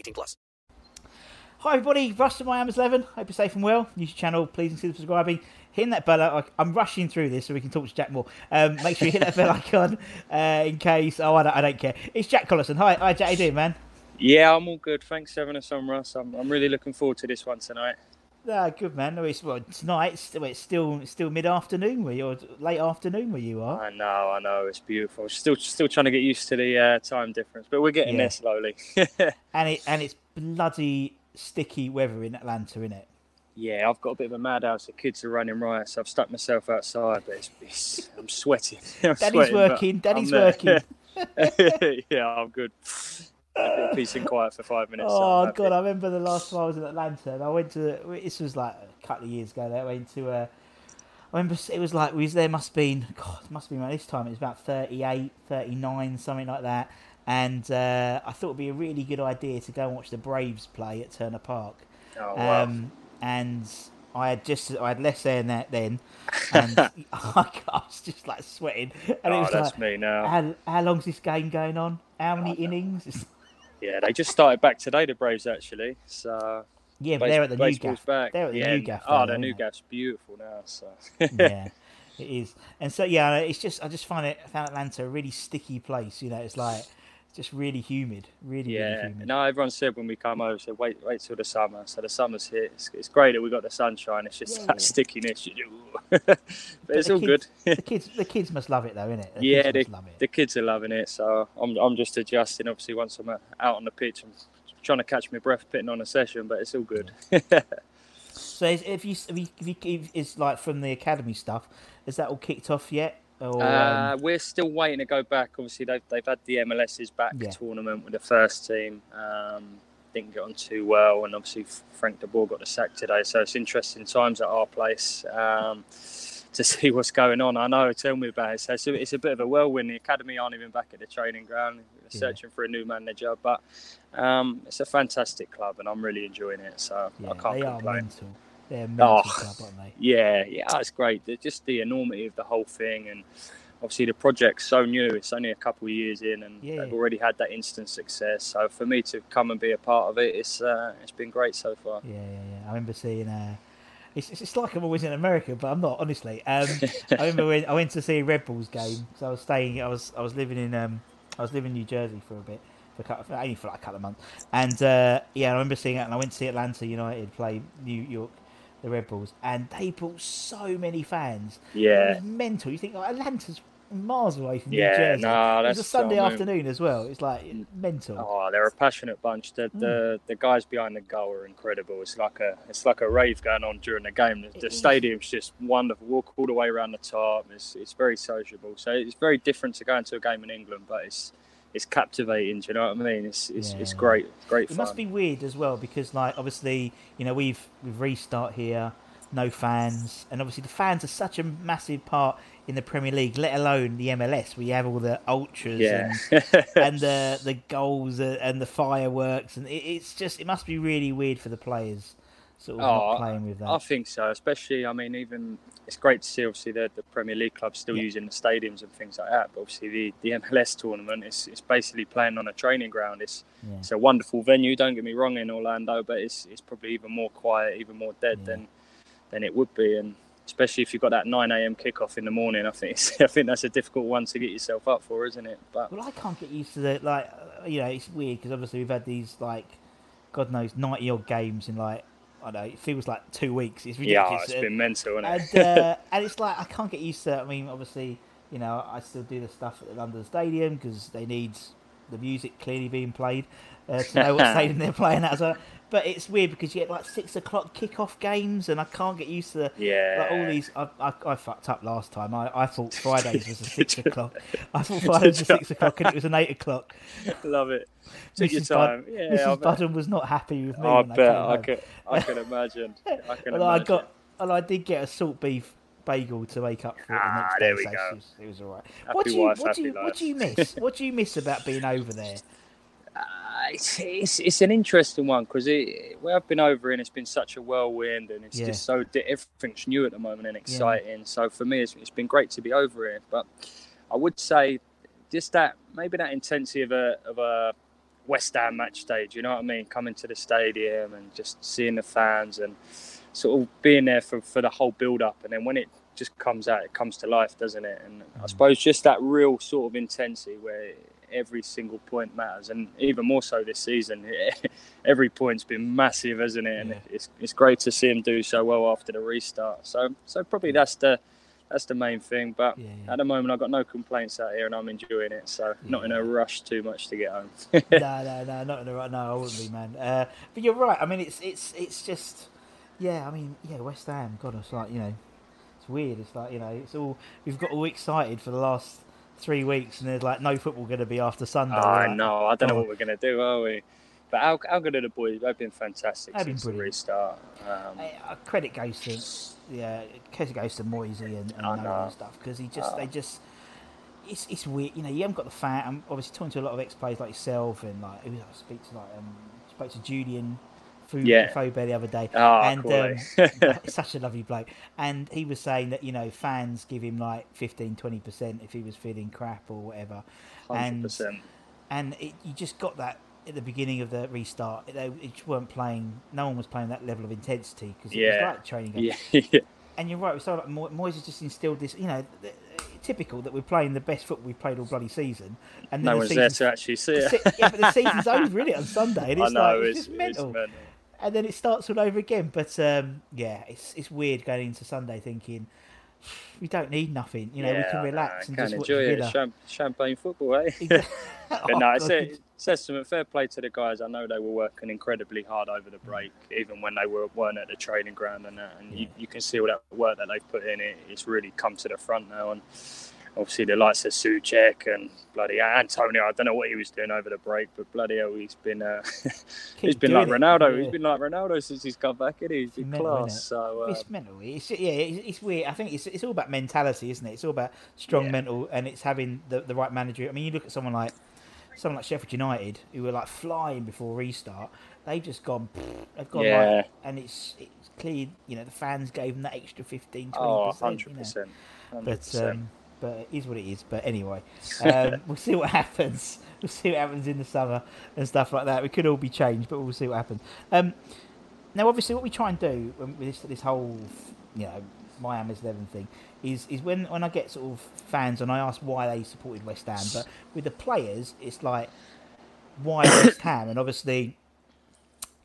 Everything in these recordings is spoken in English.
18 plus. Hi everybody, Russ from Miami's 11. Hope you're safe and well. YouTube channel, please consider subscribing. Hitting that bell, I- I'm rushing through this so we can talk to Jack more. Um, make sure you hit that bell icon uh, in case. Oh, I don't, I don't care. It's Jack Collison. Hi, hi, Jack. How you doing, man? Yeah, I'm all good. Thanks for having us on, Russ. I'm, I'm really looking forward to this one tonight. Ah, good man. It's well, tonight. It's, well, it's still it's still mid afternoon where you're late afternoon where you are. I know, I know, it's beautiful. Still, still trying to get used to the uh, time difference, but we're getting Yeah. there slowly. And it and it's bloody sticky weather in Atlanta, isn't it? yeah, I've got a bit of a madhouse. The kids are running riot, so I've stuck myself outside, but it's, it's, I'm sweating. I'm Daddy's sweating, working. Daddy's working. yeah, I'm good. A bit of peace and quiet for five minutes. Oh happy. god, I remember the last time I was in Atlanta, and I went to this was like a couple of years ago. That I went to uh, I remember it was like we was there. Must have been God, it must have been around this time. It was about 38, 39, something like that. And uh, I thought it'd be a really good idea to go and watch the Braves play at Turner Park. Oh, wow. Um, and I had just I had less air than that then, and I was just like sweating. And it Oh, was that's like, me now. How, how long's this game going on? How many innings? Yeah, they just started back today, the Braves actually. So Yeah, but base- they're at the new gaff. back. They're at the yeah. new gaff. Oh, the new gaff's beautiful now. So yeah, it is. And so yeah, it's just I just find it I found Atlanta a really sticky place. You know, it's like just really humid, really really Yeah, humid. no, everyone said when we come over, said wait, wait till the summer. So the summer's here. It's, it's great that we got the sunshine. It's just Yeah. that stickiness. But it's all kids, good. the kids, the kids must love it though, innit? The yeah, kids the, love it. the kids are loving it. So I'm, I'm just adjusting. Obviously, once I'm uh, out on the pitch, I'm trying to catch my breath pitting on a session, but it's all good. So is, if you if you, if you if it's like from the academy stuff, is that all kicked off yet? Or Uh, um, we're still waiting to go back. Obviously, they've, they've had the MLS's back Yeah. tournament with the first team. Um, didn't get on too well, and obviously Frank de Boer got the sack today. So it's interesting times at our place um, to see what's going on. I know, tell me about it. So it's a, it's a bit of a whirlwind. The academy aren't even back at the training ground. We're Yeah. searching for a new manager, but um, it's a fantastic club, and I'm really enjoying it. So yeah, I can't they are complain. They're Oh. club, aren't they? Yeah, yeah, it's great. The- Just the enormity of the whole thing, and obviously the project's so new. It's only a couple of years in, and Yeah. they've already had that instant success. So for me to come and be a part of it, it's uh, it's been great so far. Yeah, yeah, yeah. I remember seeing. Uh, it's, it's it's like I'm always in America, but I'm not honestly. Um, I remember when I went to see a Red Bulls game. So I was staying. I was I was living in um I was living in New Jersey for a bit, for a couple, for, only for like a couple of months. And uh, yeah, I remember seeing it. And I went to see Atlanta United play New York, the Red Bulls, and they brought so many fans. Yeah, It was mental. You think like, Atlanta's miles away from Yeah, New Jersey. no, it was a Sunday so- afternoon as well. It's like mm. mental. Oh, they're a passionate bunch. The, mm. the the guys behind the goal are incredible. It's like a it's like a rave going on during the game. The, the stadium's just wonderful. Walk all the way around the top. It's it's very sociable. So it's very different to going to a game in England, but it's it's captivating. Do you know what I mean? It's it's, it's Yeah. great. Great It fun. must be weird as well because, like, obviously, you know, we've we've restart here. no fans, and obviously the fans are such a massive part in the Premier League, let alone the MLS. We have all the ultras Yeah. and, and the the goals and the fireworks, and it, it's just it must be really weird for the players, sort of not playing with that. Oh, I think so. Especially, I mean, even it's great to see obviously the, the Premier League clubs still Yeah. using the stadiums and things like that. But obviously, the, the MLS tournament is it's basically playing on a training ground. It's Yeah. it's a wonderful venue. Don't get me wrong in Orlando, but it's it's probably even more quiet, even more dead Yeah. than than it would be. And especially if you've got that 9 a.m. kickoff in the morning, I think it's, I think that's a difficult one to get yourself up for, isn't it? But Well, I can't get used to the like. uh, You know, it's weird because obviously we've had these like, God knows, ninety odd games in like I know. It feels like two weeks. It's ridiculous. yeah, it's And- been mental, isn't it? and uh, and it's like I can't get used to. it. I mean, obviously, you know, I still do the stuff at the London Stadium because they need the music clearly being played uh, to know what stadium they're playing at. as well. But it's weird because you get like six o'clock kick-off games, and I can't get used to the, Yeah. like, all these. I, I, I fucked up last time. I, I thought Fridays was a six o'clock. I thought Fridays was a six o'clock, and it was an eight o'clock. Love it. Take your Mrs. Bud- yeah, I Mrs. Budden was not happy with me. I I bet I home. could. I can imagine. I can I imagine. got, well, I did get a salt beef bagel to make up for it the Ah, next there day, we so go. It was, it was all right. Happy what do you, wife, what do you, what do you miss? what do you miss about being over there? It's, it's it's an interesting one because where I've been over and it's been such a whirlwind and it's Yeah. just so everything's new at the moment and exciting. So for me, it's, it's been great to be over here. But I would say just that maybe that intensity of a of a West Ham match stage. You know what I mean? Coming to the stadium and just seeing the fans and sort of being there for, for the whole build up and then when it just comes out it comes to life doesn't it and i mm. suppose just that real sort of intensity where every single point matters and even more so this season every point's been massive hasn't it and Yeah. it's, it's great to see him do so well after the restart so so probably that's the that's the main thing but Yeah, yeah. at the moment i've got no complaints out here and i'm enjoying it so not in a rush too much to get home no, no, no, not in the right. No, I wouldn't be, man. Uh, but you're right. I mean, it's it's it's just, yeah. I mean, yeah, West Ham. God, it's like you know, it's weird. It's like you know, it's all we've got all excited for the last three weeks, and there's like no football going to be after Sunday. I Like, know. I don't know oh, what we're going to do, are we? But how, how good are the boys? They've been fantastic They've been the restart. Um, I- uh, credit goes to yeah, credit goes to Moyesy and, and and stuff because he just Oh. they just it's it's weird. You know, you haven't got the fan. I'm obviously talking to a lot of ex players like yourself and like who I speak to like um spoke to Julian. Food, Yeah. The other day, Ah, and um, such a lovely bloke. And he was saying that you know fans give him like 15 20 percent if he was feeling crap or whatever. Hundred And percent. and it, you just got that at the beginning of the restart. They it weren't playing. No one was playing that level of intensity because it was like training game. Yeah, yeah. And you're right. So like Mo- Moyes has just instilled this. You know, th- typical that we're playing the best football we've played all bloody season. And No then one's there to actually see it. yeah, but the season's over, isn't on Sunday? And I it's know like it's, it's, mental. it's mental. And then it starts all over again. But um, yeah, it's it's weird going into Sunday thinking we don't need nothing. You know, we can relax and just watch enjoy it. Champagne football, eh? But Oh, no, it's a testament. Fair play to the guys. I know they were working incredibly hard over the break, even when they were weren't at the training ground and that. And you, you can see all that work that they've put in. It it's really come to the front now. And obviously the likes of Soucek and bloody Antonio. I don't know what he was doing over the break, but bloody hell, he's been uh, he's been like it, Ronaldo. He's been like Ronaldo since he's come back. Isn't he? He's been mental, class. innit? So uh, it's mental. It's yeah, it's, it's weird. I think it's it's all about mentality, isn't it? It's all about strong Yeah. mental, and it's having the, the right manager. I mean, you look at someone like someone like Sheffield United, who were like flying before restart. They've just gone. They've gone Yeah. like, and it's it's clear. You know, the fans gave them that extra 15 20 oh, percent. 100 You know? percent. But um, but it is what it is. But anyway, um, we'll see what happens. We'll see what happens in the summer and stuff like that. We could all be changed, but we'll see what happens. Um, now, obviously, what we try and do with this, this whole, you know, my Miami's eleven thing is is when when I get sort of fans and I ask why they supported West Ham, but with the players, it's like why West Ham, and obviously,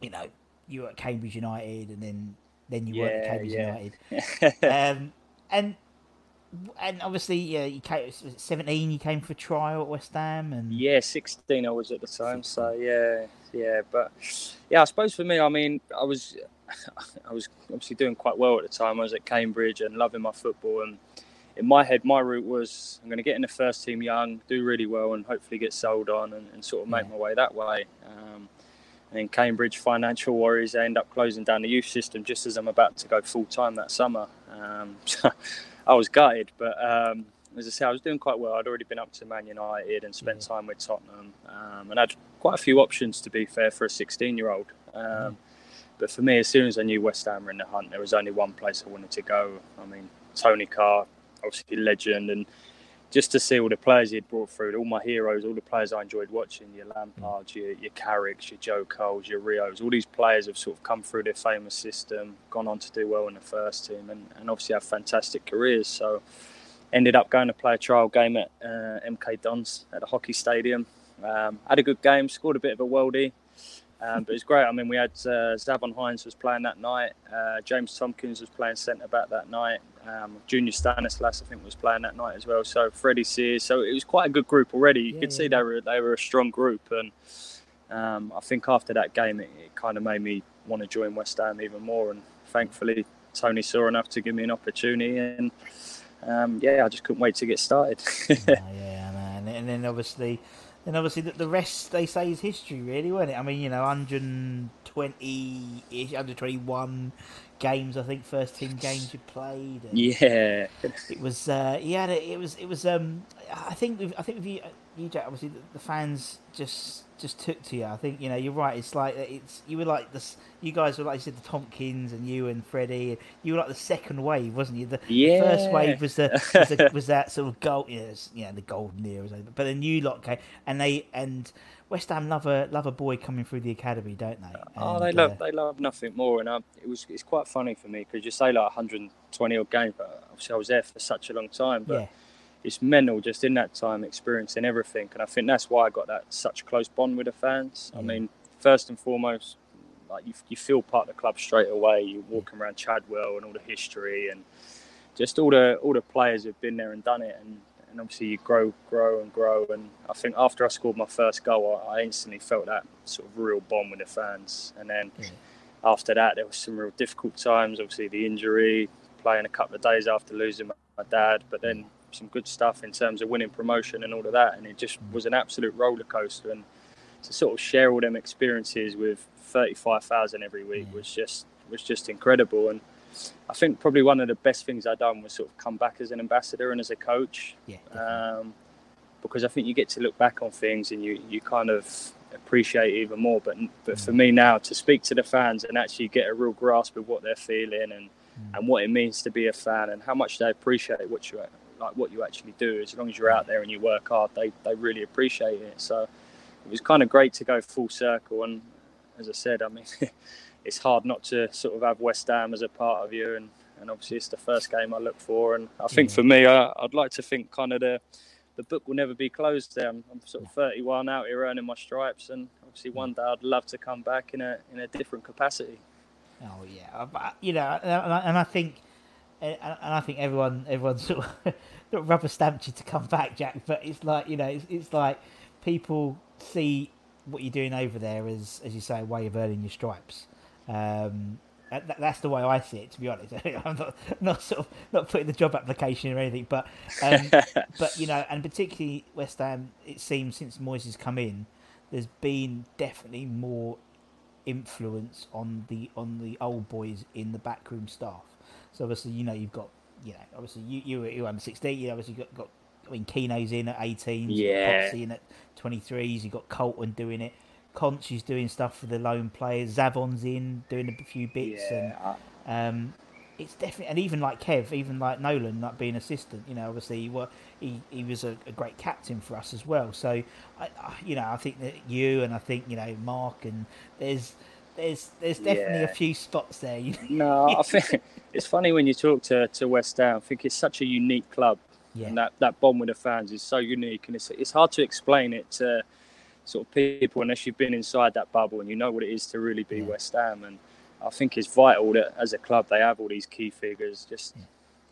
you know, you were at Cambridge United, and then then you weren't at Cambridge yeah. United, um, and and obviously, yeah, you came was it seventeen. You came for trial at West Ham, and Yeah, 16 I was at the time. So yeah, yeah. But yeah, I suppose for me, I mean, I was, I was obviously doing quite well at the time. I was at Cambridge and loving my football. And in my head, my route was I'm going to get in the first team young, do really well, and hopefully get sold on and, and sort of make Yeah. my way that way. Um, and in Cambridge, Financial worries, they end up closing down the youth system just as I'm about to go full time that summer. Um, so I was gutted, but um, as I say, I was doing quite well. I'd already been up to Man United and spent mm. time with Tottenham, um, and had quite a few options to be fair for a 16 year old. Um, mm. But for me, as soon as I knew West Ham were in the hunt, there was only one place I wanted to go. I mean, Tony Carr, obviously legend, and just to see all the players he had brought through, all my heroes, all the players I enjoyed watching, your Lampards, your, your Carricks, your Joe Coles, your Rios, all these players have sort of come through their famous system, gone on to do well in the first team, and, and obviously have fantastic careers. So ended up going to play a trial game at uh, MK Dons at a hockey stadium. Um, had a good game, scored a bit of a worldie. Um, but it's great. I mean, we had uh, Zavon Hines was playing that night. Uh, James Tomkins was playing centre back that night. Um, Junior Stanislas, I think, was playing that night as well. So Freddie Sears. So it was quite a good group already. You yeah, could yeah. see they were they were a strong group, and um, I think after that game, it, it kind of made me want to join West Ham even more. And thankfully, Tony saw enough to give me an opportunity, and um, yeah, I just couldn't wait to get started. oh, yeah, man. And then obviously then obviously the, the rest they say is history, really, wasn't it? I mean, you know, 120 ish, 121 games, I think, first team games you played. yeah, it was. Uh, yeah, it was. It was. Um, I think. I think with you, you Jack, obviously the, the fans just just took to you. I think you know you're right. It's like it's you were like this. You guys were like you said the Tomkins and you and Freddie. You were like the second wave, wasn't you? The yeah. first wave was the was, the, was that sort of gold. Yeah, yeah, the golden era. But the new lot came and they and West Ham love a love a boy coming through the academy, don't they? And, oh, they love uh, they love nothing more. And it was it's quite funny for me because you say like 120 odd games, but obviously I was there for such a long time. But yeah it's mental just in that time experiencing everything and i think that's why i got that such close bond with the fans. I mm. mean first and foremost like you, you feel part of the club straight away you're mm. walking around chadwell and all the history and just all the all the players who've been there and done it and, and obviously you grow grow and grow and i think after i scored my first goal i, I instantly felt that sort of real bond with the fans and then mm. after that there was some real difficult times obviously the injury playing a couple of days after losing my dad but then some good stuff in terms of winning promotion and all of that. And it just was an absolute roller coaster. And to sort of share all them experiences with 35,000 every week was just was just incredible. And I think probably one of the best things I've done was sort of come back as an ambassador and as a coach. Yeah. Um, because I think you get to look back on things and you, you kind of appreciate even more. But but for me now to speak to the fans and actually get a real grasp of what they're feeling and, mm. and what it means to be a fan and how much they appreciate what you like what you actually do. As long as you're out there and you work hard, they they really appreciate it. So it was kind of great to go full circle. And as I said, I mean, it's hard not to sort of have West Ham as a part of you. And, and obviously, it's the first game I look for. And I think for me, I, would like to think kind of the the book will never be closed. There, I'm, I'm sort of 31 out here earning my stripes, and obviously one day I'd love to come back in a in a different capacity. Oh yeah, you know, and I think and, and I think everyone everyone sort of rubber stamped you to come back, Jack. But it's like you know, it's, it's like people see what you're doing over there as as you say, a way of earning your stripes. Um, that, that's the way I see it, to be honest. I'm not, not sort of not putting the job application or anything, but um, but you know, and particularly West Ham, it seems since Moyes has come in, there's been definitely more influence on the on the old boys in the backroom staff. So obviously, you know, you've got, you know, obviously you you were, you were under sixteen. You obviously got got. I mean, Keno's in at 18. Yeah. in at 23s. You've got Colton doing it. Conch is doing stuff for the lone players. Zavon's in doing a few bits, yeah. and um, it's definitely and even like Kev, even like Nolan, like being assistant. You know, obviously he were, he, he was a, a, great captain for us as well. So, I, I, you know, I think that you and I think you know Mark and there's there's there's definitely yeah. a few spots there. no, I think it's funny when you talk to, to West Ham. I think it's such a unique club, yeah. and that, that bond with the fans is so unique, and it's it's hard to explain it to sort of people unless you've been inside that bubble and you know what it is to really be yeah. West Ham. And I think it's vital that as a club they have all these key figures, just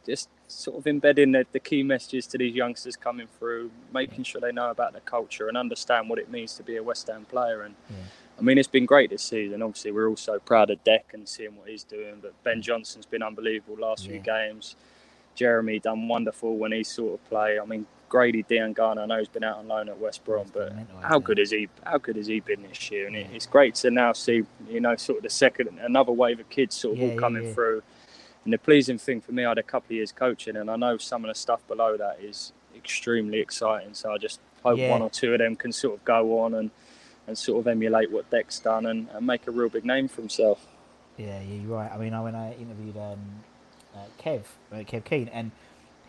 just sort of embedding the, the, key messages to these youngsters coming through, making sure they know about the culture and understand what it means to be a West Ham player and. I mean, it's been great this season. Obviously, we're all so proud of Deck and seeing what he's doing. But Ben Johnson's been unbelievable last yeah. few games. Jeremy done wonderful when he sort of play. I mean, Grady Diangana. I know he's been out on loan at West Brom, but how good is he? How good has he been this year? And it's great to now see, you know, sort of the second, another wave of kids sort of Yeah, all coming yeah. through. And the pleasing thing for me, I had a couple of years coaching, and I know some of the stuff below that is extremely exciting. So I just hope Yeah. one or two of them can sort of go on and, and sort of emulate what Deck's done and, and make a real big name for himself. Yeah, yeah, you're right. I mean, I when I interviewed um, uh, Kev, uh, Kev Keen, and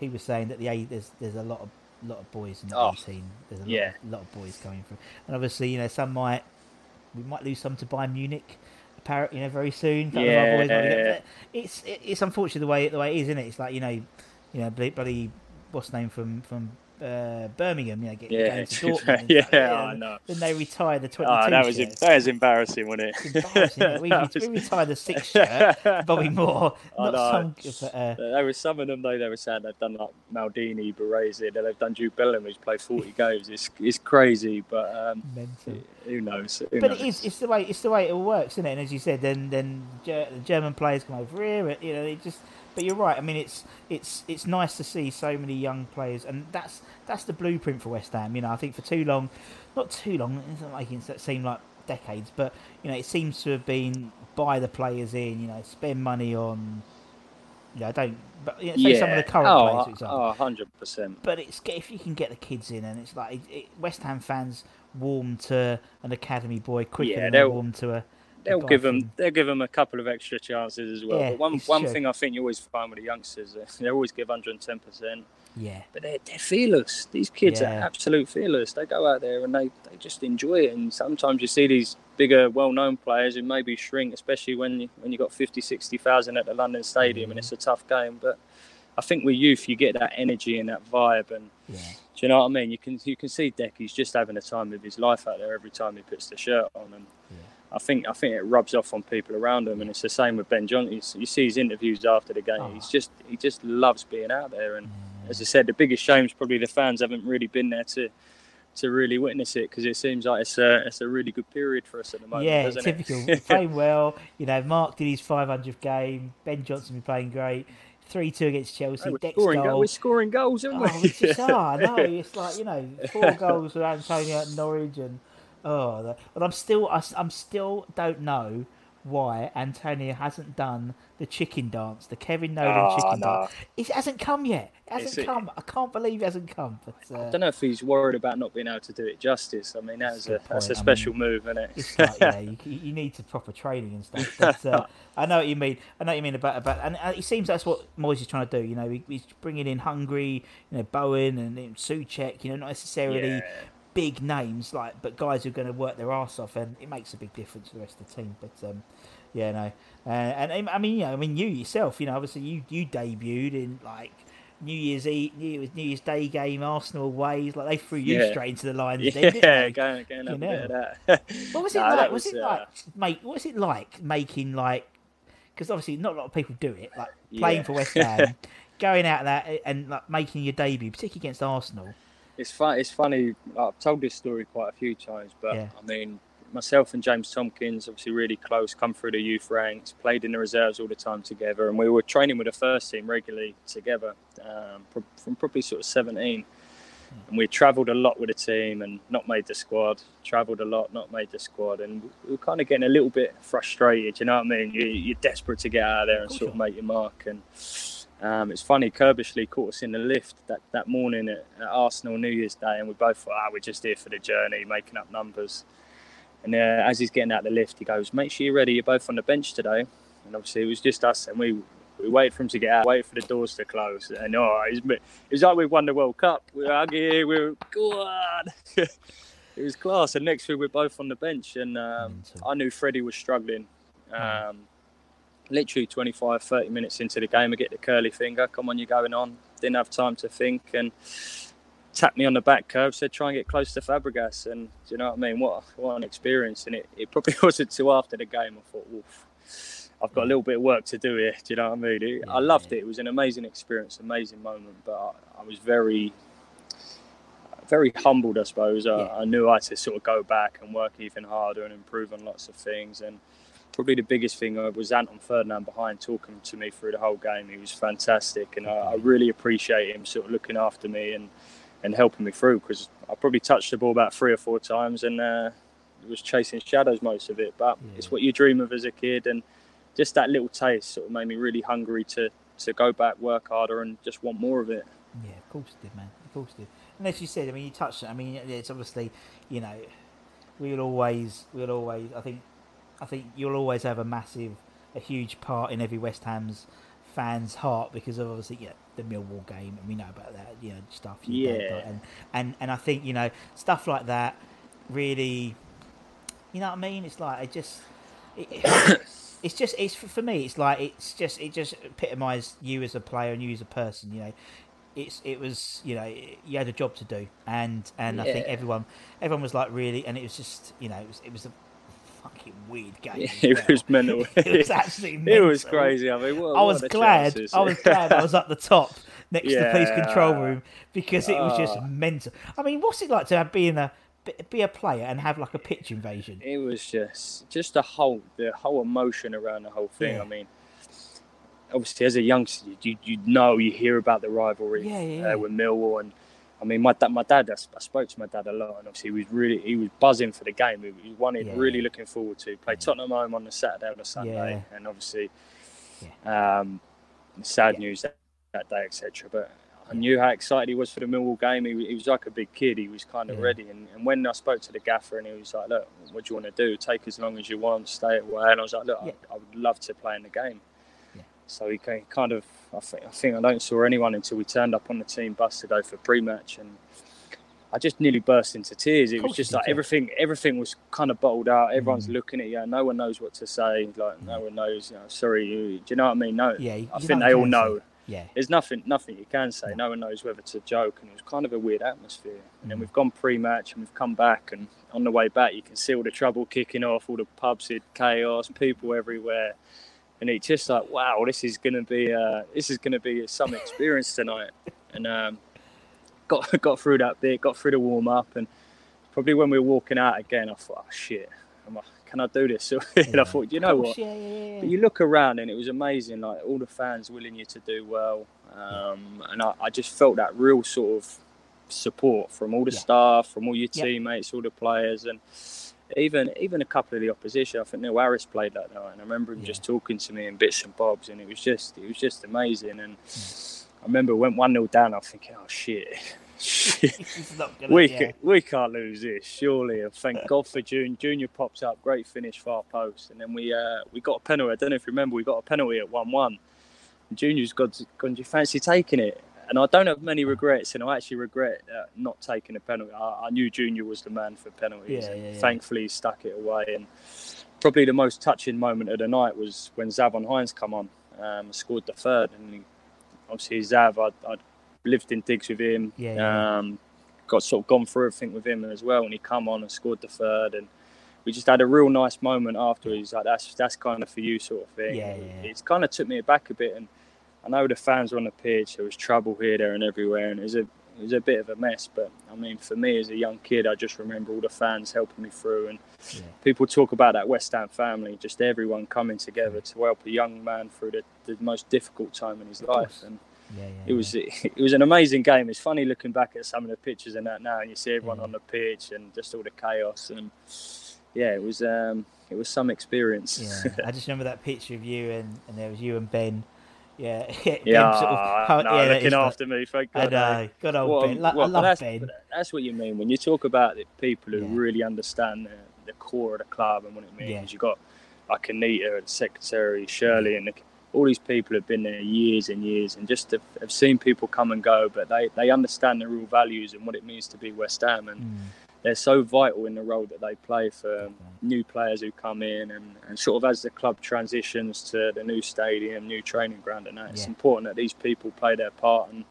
he was saying that the A there's there's a lot of lot of boys in the Oh, A team. There's a lot, yeah. of, lot of boys coming through, and obviously, you know, some might we might lose some to Bayern Munich. Apparently, you know, very soon. Boys Yeah. It's it, it's unfortunate the way the way it is, isn't it? It's like you know, you know, bloody, bloody what's the name from from uh, Birmingham, you know, get, Yeah, going to Dortmund. yeah, you know, I know. Then they retire the 22 Oh, that was that was embarrassing, wasn't it? Embarrassing. we, we, was- we retired the six shirt, Bobby Moore, I know. some. Uh, There were some of them though. They were saying they've done like Maldini, Baresi, they've done Jude Bellingham, who's played forty games. It's it's crazy, but um, mental. who knows? Who But knows? it is. It's the way. It's the way it all works, isn't it? And as you said, then then Ger- the German players come over here. and, You know, they just. But you're right. I mean, it's it's it's nice to see so many young players, and that's that's the blueprint for West Ham. You know, I think for too long, not too long, it's not making it seem like decades, but you know, it seems to have been buy the players in. You know, spend money on. You know, I don't. But you know, say some of the current oh, players, for oh, example. Oh, 100 percent. But it's if you can get the kids in, and it's like it, it, West Ham fans warm to an academy boy quicker Yeah, than they warm to a. They'll give them. They'll give them a couple of extra chances as well. Yeah, but one one true. thing I think you always find with the youngsters, they always give 110 percent. Yeah, But they're, they're fearless. These kids are absolute fearless. They go out there and they, they just enjoy it. And sometimes you see these bigger, well-known players who maybe shrink, especially when you, when you got 50, 60,000 at the London Stadium and it's a tough game. But I think with youth, you get that energy and that vibe. And yeah, do you know what I mean? You can you can see Deck. He's just having a time of his life out there every time he puts the shirt on. And I think I think it rubs off on people around him. And it's the same with Ben Johnson. You, see his interviews after the game. Oh. He's just he just loves being out there. And mm. as I said, the biggest shame is probably the fans haven't really been there to to really witness it because it seems like it's a it's a really good period for us at the moment. yeah. doesn't Typical. It? Playing well. You know, Mark did his 500th game. Ben Johnson been playing great. Three two against Chelsea. Hey, we're, scoring, goal. go- we're scoring goals, aren't Oh, we? it's just, oh, I know. It's like you know, four goals for Antonio at Norwich, and oh, the, but I'm still, I, am still don't know why Antonio hasn't done the chicken dance, the Kevin Nolan Oh, chicken no. dance. It hasn't come yet. It hasn't It's- come. I can't believe it hasn't come. But uh, I don't know if he's worried about not being able to do it justice. I mean, that's a that's a point. I special mean, move, isn't it? it's like yeah, you, you need to proper training and stuff. But uh, I know what you mean. I know what you mean about about, and uh, it seems that's what Moyes is trying to do. You know, he, he's bringing in Hungary, you know, Bowen and Soucek. You know, not necessarily Yeah. Big names like, but guys who are going to work their arse off, and it makes a big difference for the rest of the team. But um, yeah, no, uh, and I mean, you know, I mean, you yourself, you know, obviously you you debuted in like. New Year's Eve, New Year's, New Year's Day game, Arsenal ways, like they threw you Yeah. straight into the lines. Yeah, then, didn't they? go and go and have a You bit of know. that. What was it Nah, like? that Was, it uh, like, mate? What was it like making like? Because obviously not a lot of people do it. Like playing Yeah. for West Ham, going out there and like making your debut, particularly against Arsenal. It's fun. It's funny. I've told this story quite a few times, but Yeah. I mean, myself and James Tomkins, obviously really close, come through the youth ranks, played in the reserves all the time together, and we were training with the first team regularly together um, from probably sort of 17. And we travelled a lot with the team and not made the squad. Travelled a lot, not made the squad, and we were kind of getting a little bit frustrated. You know what I mean? You, you're desperate to get out of there and sort of make your mark. And um, it's funny, Curbishley caught us in the lift that, that morning at, at Arsenal New Year's Day, and we both thought, ah, we're just here for the journey, making up numbers. And uh, as he's getting out the lift, he goes, make sure you're ready, you're both on the bench today. And obviously, it was just us, and we we waited for him to get out, waited for the doors to close. And oh, it was, it was like "We've won the World Cup. We were hugging, we were, go on. it was class. And next week, we're both on the bench, and um, I knew Freddie was struggling. Um, literally 25, 30 minutes into the game, I get the curly finger. Come on, you're going on. Didn't have time to think and tapped me on the back curve. Said try and get close to Fabregas. And do you know what I mean? What what an experience. And it, it probably wasn't till after the game I thought, oof. I've got a little bit of work to do here. Do you know what I mean? It, I loved it. It was an amazing experience, amazing moment. But I, I was very, very humbled, I suppose. I, I knew I had to sort of go back and work even harder and improve on lots of things. And probably the biggest thing uh, was Anton Ferdinand behind talking to me through the whole game. He was fantastic, and I, I really appreciate him sort of looking after me and and helping me through because I probably touched the ball about three or four times and uh, was chasing shadows most of it. But Yeah. it's what you dream of as a kid, and just that little taste sort of made me really hungry to to go back, work harder, and just want more of it. Yeah, of course it did, man. Of course it did. And as you said, I mean, you touched it. I mean, it's obviously, you know, we'll always, we'll always. I think, I think you'll always have a massive, a huge part in every West Ham's fans' heart because of obviously, know, the Millwall game, and we know about that, you know, stuff. you Yeah. but- and and and I think you know stuff like that really, you know what I mean? It's like it just. It, it's just it's for me it's like it's just it just epitomised you as a player and you as a person you know it's it was you know you had a job to do and and I think everyone everyone was like really and it was just you know it was it was a fucking weird game as it well. was mental. it was absolutely It was crazy. I mean, what, I was glad chances? I was glad I was at the top next to the police control room because it was just Ah. mental I mean what's it like to have, be in a be a player and have like a pitch invasion It was just just the whole the whole emotion around the whole thing. Yeah. I mean, obviously as a youngster, you you know you hear about the rivalry Yeah, yeah, uh, yeah. with Millwall, and I mean my dad my dad I, spoke to my dad a lot, and obviously he was really he was buzzing for the game. He, he wanted Yeah. really looking forward to play Tottenham home on the Saturday or the Sunday, and obviously um, sad Yeah. news that, that day, etc. But I knew how excited he was for the Millwall game. He, was- he was like a big kid. He was kind of Yeah. ready. And, and when I spoke to the gaffer, and he was like, "Look, what do you want to do? Take as long as you want. Stay away." And I was like, "Look, Yeah. I, I would love to play in the game." So he kind of, I think, I think I don't saw anyone until we turned up on the team bus to go for pre-match, and I just nearly burst into tears. It was just like everything, everything was kind of bottled out. Everyone's Mm. looking at you. No one knows what to say. Like no one knows. You know, sorry, you. Do you know what I mean? No. Yeah, I think they all know. say. yeah There's nothing, nothing you can say. No one knows whether to joke, and it was kind of a weird atmosphere. And Mm. then we've gone pre-match, and we've come back, and on the way back, you can see all the trouble kicking off, all the pubs, had chaos, people everywhere, and it's just like, wow, this is gonna be, uh, this is gonna be some experience tonight. And um, got got through that bit, got through the warm up, and probably when we were walking out again, I thought, oh shit, can I do this? and I thought, you know what? yeah, yeah, yeah. But you look around and it was amazing, like all the fans willing you to do well. Um, and I, I just felt that real sort of support from all the staff, from all your teammates, all the players, and even even a couple of the opposition. I think Neil Harris played that night, and I remember him Yeah. just talking to me in bits and bobs, and it was just it was just amazing. And I remember went one 0 down. I'm thinking, oh shit, shit. It's not gonna, We, yeah. ca- we can't lose this, surely. And thank God for June. Junior pops up, great finish, far post. And then we uh, we got a penalty. I don't know if you remember, we got a penalty at 1 1. Junior's gone, do you fancy taking it? And I don't have many regrets, and I actually regret uh, not taking a penalty. I, I knew Junior was the man for penalties, Yeah, and yeah, yeah. thankfully he stuck it away. And probably the most touching moment of the night was when Zavon Hines come on, um, scored the third, and he, obviously Zav, I'd, I'd lived in digs with him, um, got sort of gone through everything with him as well, and he come on and scored the third, and we just had a real nice moment after. He's like, "That's that's kind of for you," sort of thing. Yeah, yeah. It's kind of took me back a bit, and I know the fans were on the pitch. There was trouble here, there, and everywhere, and it was a it was a bit of a mess. But I mean, for me as a young kid, I just remember all the fans helping me through, and Yeah. people talk about that West Ham family, just everyone coming together to help a young man through the, the most difficult time in his life. And Yeah, yeah, it was it was an amazing game. It's funny looking back at some of the pictures and that now, and you see everyone on the pitch and just all the chaos. And yeah, it was um, it was some experience. Yeah, I just remember that picture of you and, and there was you and Ben. Yeah, yeah, sort of- how- no, yeah, looking like- after me. Thank I God. eh? know, good old What Ben. Lo- I love that's, Ben. That's what you mean when you talk about the people who Yeah. really understand the, the core of the club and what it means. Yeah. You've got like Anita, the secretary, Shirley, and the, all these people have been there years and years and just have, have seen people come and go, but they, they understand the real values and what it means to be West Ham. And Mm, they're so vital in the role that they play for new players who come in and, and sort of as the club transitions to the new stadium, new training ground and that, it's important that these people play their part and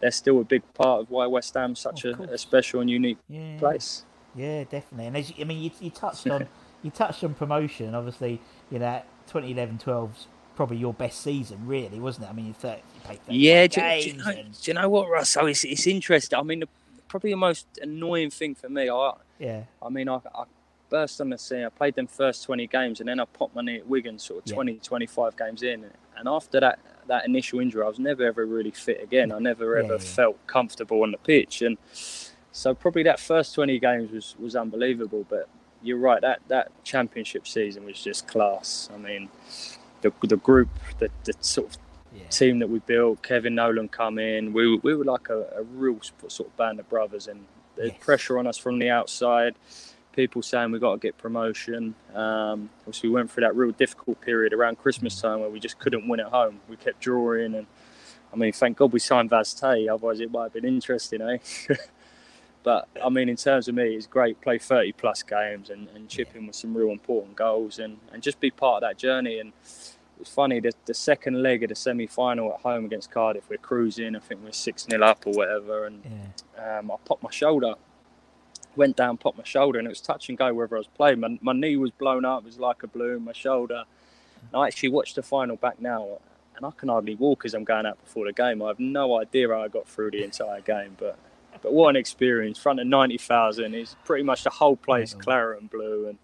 they're still a big part of why West Ham's oh, such Of a, a special and unique yeah, place. Yeah, definitely. And as you, I mean, you, you touched on you touched on promotion. Obviously, you know, 2011-12's probably your best season, really, wasn't it? I mean, you, thir- you played 35 Yeah, do, do, you know, and- do you know what, Russell? It's, it's interesting. I mean, the, probably the most annoying thing for me, I, yeah, I mean, I, I burst on the scene. I played them first 20 games and then I popped my knee at Wigan sort of Yeah. 20, 25 games in. And after that that initial injury, I was never ever really fit again. I never ever yeah. felt comfortable on the pitch, and so probably that first 20 games was was unbelievable. But you're right, that that championship season was just class. I mean, the the group, the the sort of Yeah. Team that we built, Kevin Nolan come in. We were- we were like a, a real sort of band of brothers, and there's Yes. pressure on us from the outside. People saying we got to get promotion. Um, obviously, we went through that real difficult period around Christmas time where we just couldn't win at home. We kept drawing, and I mean, thank God we signed Vaz Tê, otherwise it might have been interesting, eh? but I mean, in terms of me, it's great play 30 plus games and, and chip in with some real important goals and, and just be part of that journey. And it's funny, the, the second leg of the semi final at home against Cardiff, we're cruising, I think we're 6 0 up or whatever. And Yeah. um, I popped my shoulder, went down, popped my shoulder, and it was touch and go wherever I was playing. My, my knee was blown up, it was like a balloon, my shoulder. And I actually watched the final back now, and I can hardly walk as I'm going out before the game. I have no idea how I got through the entire game, but but what an experience! Front of ninety thousand, it's pretty much the whole place claret and blue. And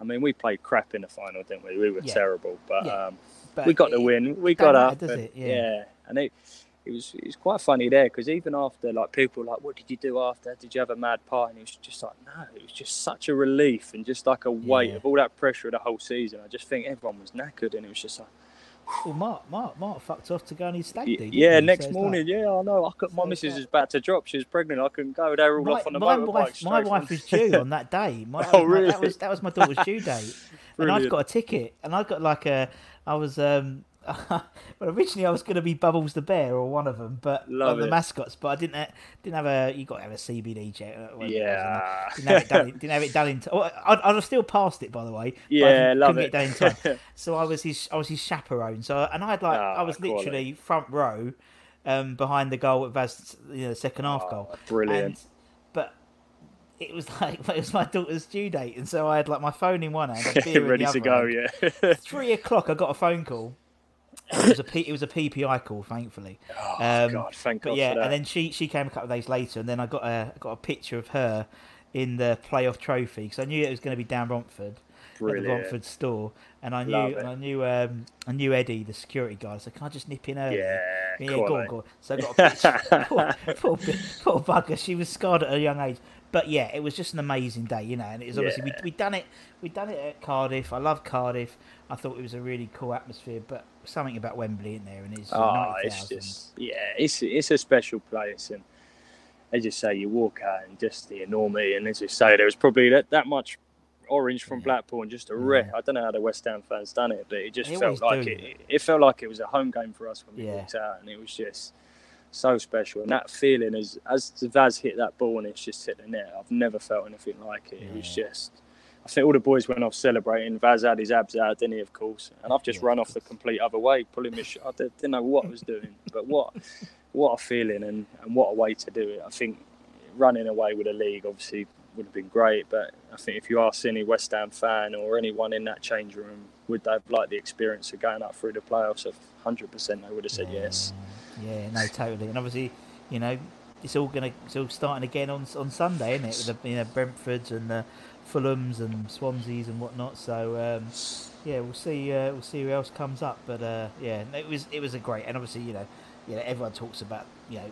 I mean, we played crap in the final, didn't we? We were Yeah. terrible, but Yeah. um, But we got the win. We got matter, up. does and- it? Yeah. and it it was it was quite funny there because even after like people were like, what did you do after? Did you have a mad party? And it was just like, no, it was just such a relief and just like a weight Yeah. of all that pressure of the whole season. I just think everyone was knackered, and it was just like, Well, Mark, Mark, Mark fucked off to go on his stag do. yeah. Next So morning, like- yeah, I know. I could, my So missus like- is about to drop. She was pregnant. I couldn't go. They were all my, off on the my motorbike. wife, my wife was due on that day. My, Oh, my- really? That was that was my daughter's due date, and I'd Brilliant. got a ticket, and I've got like a, I was um, well originally I was going to be Bubbles the bear or one of them, but Love one of the it. mascots, but I didn't ha- didn't have a. You got to have a CBD check. uh, it Yeah. Didn't have it done. Didn't have it done in. T- oh, I'd, I'd have still passed it by the way. but I Yeah, didn't- love it. Get done in time. so I was his. I was his chaperone. So and I had like I Ah, was literally front row. Um, behind the goal at Vaz, you know, the second half goal. Oh, brilliant. And, but it was like it was my daughter's due date, and so I had like my phone in one hand, and beer in ready to other go. hand. Yeah. Three o'clock, I got a phone call. It was a P, it was a PPI call, thankfully. Oh, Um, God, thank God yeah, and then she she came a couple of days later, and then I got a got a picture of her in the playoff trophy because I knew it was going to be down Romford. At the. Romford store, and I knew it. and I knew um, I knew Eddie, the security guy. So can I just nip in early? Yeah, yeah, go on, go on. So I got a picture. poor, poor, poor bugger. She was scarred at a young age. But yeah, it was just an amazing day, you know. And it was obviously Yeah. we we done it. We done it at Cardiff. I love Cardiff. I thought it was a really cool atmosphere. But something about Wembley in there, and it's Oh, ninety it's thousand. just yeah, it's it's a special place, and as you say, you walk out and just the enormity, and as you say, there was probably that, that much orange from Blackpool and just a wreck. I don't know how the West Ham fans done it, but it just They felt like do. it, it. felt like it was a home game for us when we walked out, and it was just so special. And that feeling as as Vaz hit that ball and it's just hit the net, I've never felt anything like it. It was just. I think all the boys went off celebrating. Vaz had his abs out, didn't he, of course? And I've just Yeah, run off the complete other way, pulling my sh- I did- didn't know what I was doing, but what what a feeling and, and what a way to do it. I think running away with a league obviously would have been great, but I think if you ask any West Ham fan or anyone in that change room, would they have liked the experience of going up through the playoffs? Of 100%, they would have said yes. Yeah, no, totally. And obviously, you know, it's all gonna it's all starting again on on Sunday, isn't it? With the you know Brentfords and the Fulhams and Swanseas and whatnot. So um, yeah, we'll see. Uh, we'll see who else comes up. But uh, yeah, it was it was a great. And obviously, you know, you know, everyone talks about you know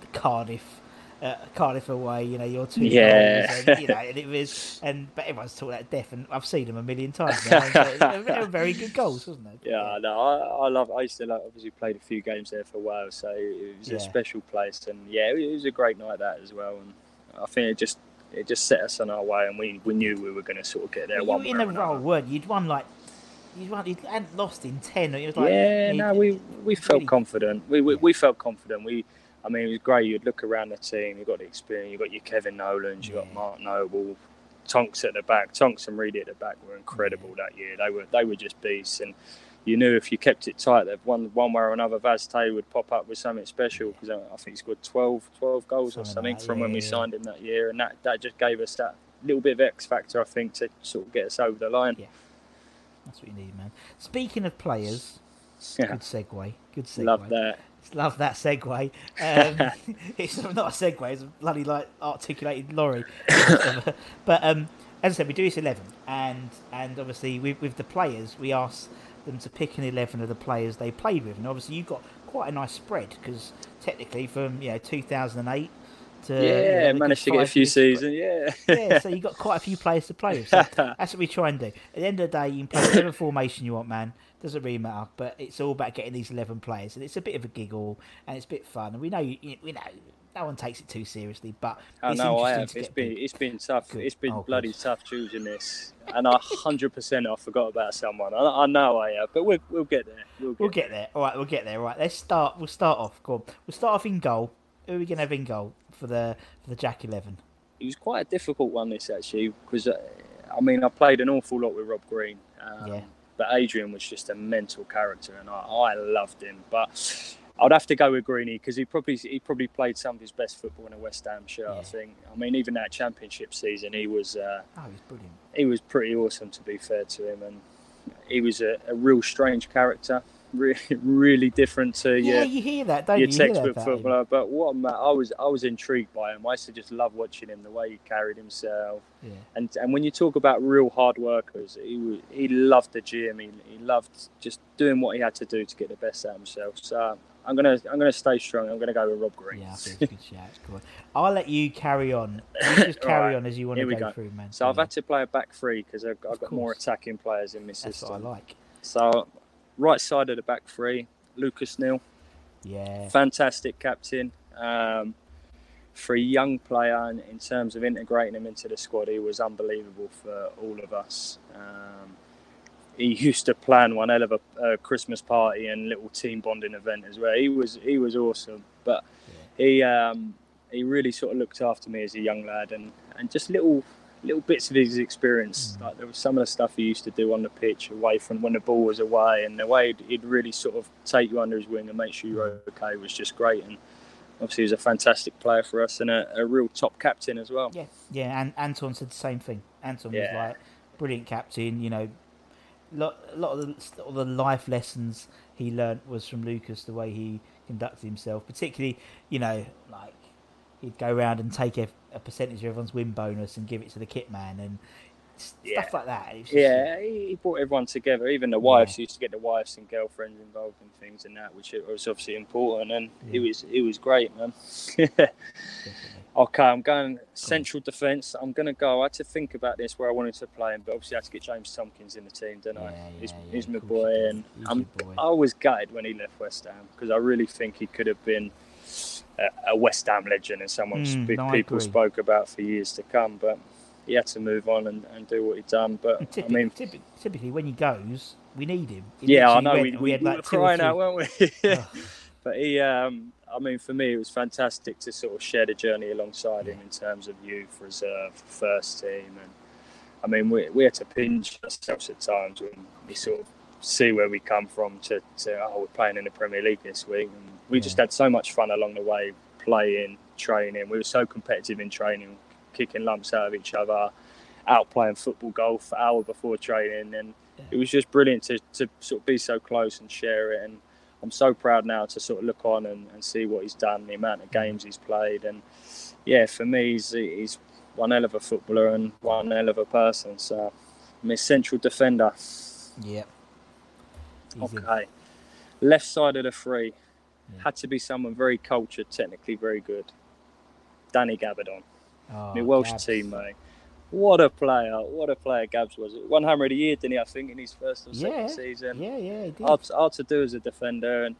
the Cardiff. Uh, Cardiff away, you know your two Yeah. goals, and, you know, and it was, and but everyone's talking about death, and I've seen them a million times. Now, and they- were very good goals, wasn't they? Yeah, no, I, I love. I used to like, obviously played a few games there for a while, so it was Yeah. a special place, and yeah, it was a great night that as well. And I think it just it just set us on our way, and we, we knew we were going to sort of get there you one were in or a another. role, weren't you? You'd won like you won, you hadn't lost in ten. It was like yeah, no, we we felt really- confident. We, we Yeah. we felt confident. We, I mean, it was great. You'd look around the team. You've got the experience. You've got your Kevin Nolan's. You got. Mark Noble, Tonks at the back. Tonks and Reedy at the back were incredible that year. They were they were just beasts, and you knew if you kept it tight that one one way or another, Vaz Tê would pop up with something special because I I think he scored 12, 12 goals or Something something like that, from when we yeah. signed him that year, and that that just gave us that little bit of X factor, I think, to sort of get us over the line. Yeah. That's what you need, man. Speaking of players, Yeah. good segue. Good segue. Love that. Love that segue. Um, it's not a segue. It's a bloody like articulated lorry. but um, as I said, we do this eleven, and and obviously with, with the players, we ask them to pick an eleven of the players they played with, and obviously you've got quite a nice spread because technically from you know 2008 to yeah, you know, managed to get a few seasons. Yeah, yeah, so you've got quite a few players to play with. So that's what we try and do. At the end of the day, you can play whatever formation you want, man. Doesn't really matter. But it's all about getting these eleven players, and it's a bit of a giggle and it's a bit fun. And we know, you, we know, no one takes it too seriously, but I it's know I have. It's been it's been tough. Good. It's been Oh, bloody tough choosing this, and I hundred percent I forgot about someone. I, I know I have, but we'll we'll get there. We'll get, We'll get there. All right, we'll get there. All right, let's start. We'll start off. Go on. We'll start off in goal. Who are we gonna have in goal for the for the Jack Eleven? It was quite a difficult one this actually because uh, I mean I played an awful lot with Rob Green. Um, Yeah. But Adrian was just a mental character, and I, I loved him. But I'd have to go with Greeny because he probably he probably played some of his best football in a West Ham shirt. I think. I mean, even that Championship season, he was. Uh, Oh, he's brilliant. he was pretty awesome to be fair to him and he was a, a real strange character really, really different to Yeah, your, you hear that, don't your you? That textbook about footballer but what I was I was intrigued by him I used to just love watching him the way he carried himself Yeah. and and when you talk about real hard workers he was, he loved the gym he, he loved just doing what he had to do to get the best out of himself so I'm gonna I'm gonna stay strong I'm gonna go with Rob Green Yeah, I think good shout. Good. I'll let you carry on. You just carry Right, on as you want here to go, go. through, man. so I've had to play a back three because I've, I've got more attacking players in my That's system what I like. So, right side of the back three, Lucas Neill, Yeah. fantastic captain. Um, for a young player, in, in terms of integrating him into the squad, he was unbelievable for all of us. Um, he used to plan one hell of a, a Christmas party and little team bonding event as well. He was he was awesome, but he um, he really sort of looked after me as a young lad, and, and just little little bits of his experience. Mm. Like there was some of the stuff he used to do on the pitch, away from when the ball was away, and the way he'd, he'd really sort of take you under his wing and make sure you were mm. okay was just great. And obviously, he was a fantastic player for us and a, a real top captain as well. Yeah, yeah, and Anton said the same thing. Anton was like brilliant captain. You know, lot, a lot of the, all the life lessons he learnt was from Lucas. The way he conducted himself, particularly, you know, like he'd go around and take a, percentage of everyone's win bonus and give it to the kit man and s- Yeah. stuff like that. Yeah, he he brought everyone together. Even the wives used to get the wives and girlfriends involved in things and that, which was obviously important. And it was it was great, man. okay, I'm going central defence. I'm going to go. I had to think about this where I wanted to play him, but obviously I had to get James Tomkins in the team, didn't I? Yeah, he's yeah, he's my of course you boy, and He's I'm, boy. I was gutted when he left West Ham because I really think he could have been a, West Ham legend and someone Mm, sp- no, people spoke about for years to come. But he had to move on and, and do what he'd done. But I mean, typi- typically when he goes, we need him. He yeah, I know. went We, we, had we like were crying out, weren't we? But he, um, I mean, for me, it was fantastic to sort of share the journey alongside him in terms of youth, reserve, first team, and I mean, we, we had to pinch ourselves at times when we sort of see where we come from to, to oh, we're playing in the Premier League this week, and we just had so much fun along the way, playing, training. We were so competitive in training, kicking lumps out of each other, out playing football, golf, hour before training, and it was just brilliant to, to sort of be so close and share it. And I'm so proud now to sort of look on and, and see what he's done, the amount of mm. games he's played, and yeah, for me, he's, he's one hell of a footballer and one hell of a person. So, I'm his central defender. Yep. He's Okay, left side of the three had to be someone very cultured, technically very good. Danny Gabbidon, Oh, ah, my Welsh Gabs. teammate. What a player! What a player Gabs was. One hammer of the year, didn't he? I think in his first or second Yeah, season. yeah, yeah, he did. hard, hard to do as a defender. And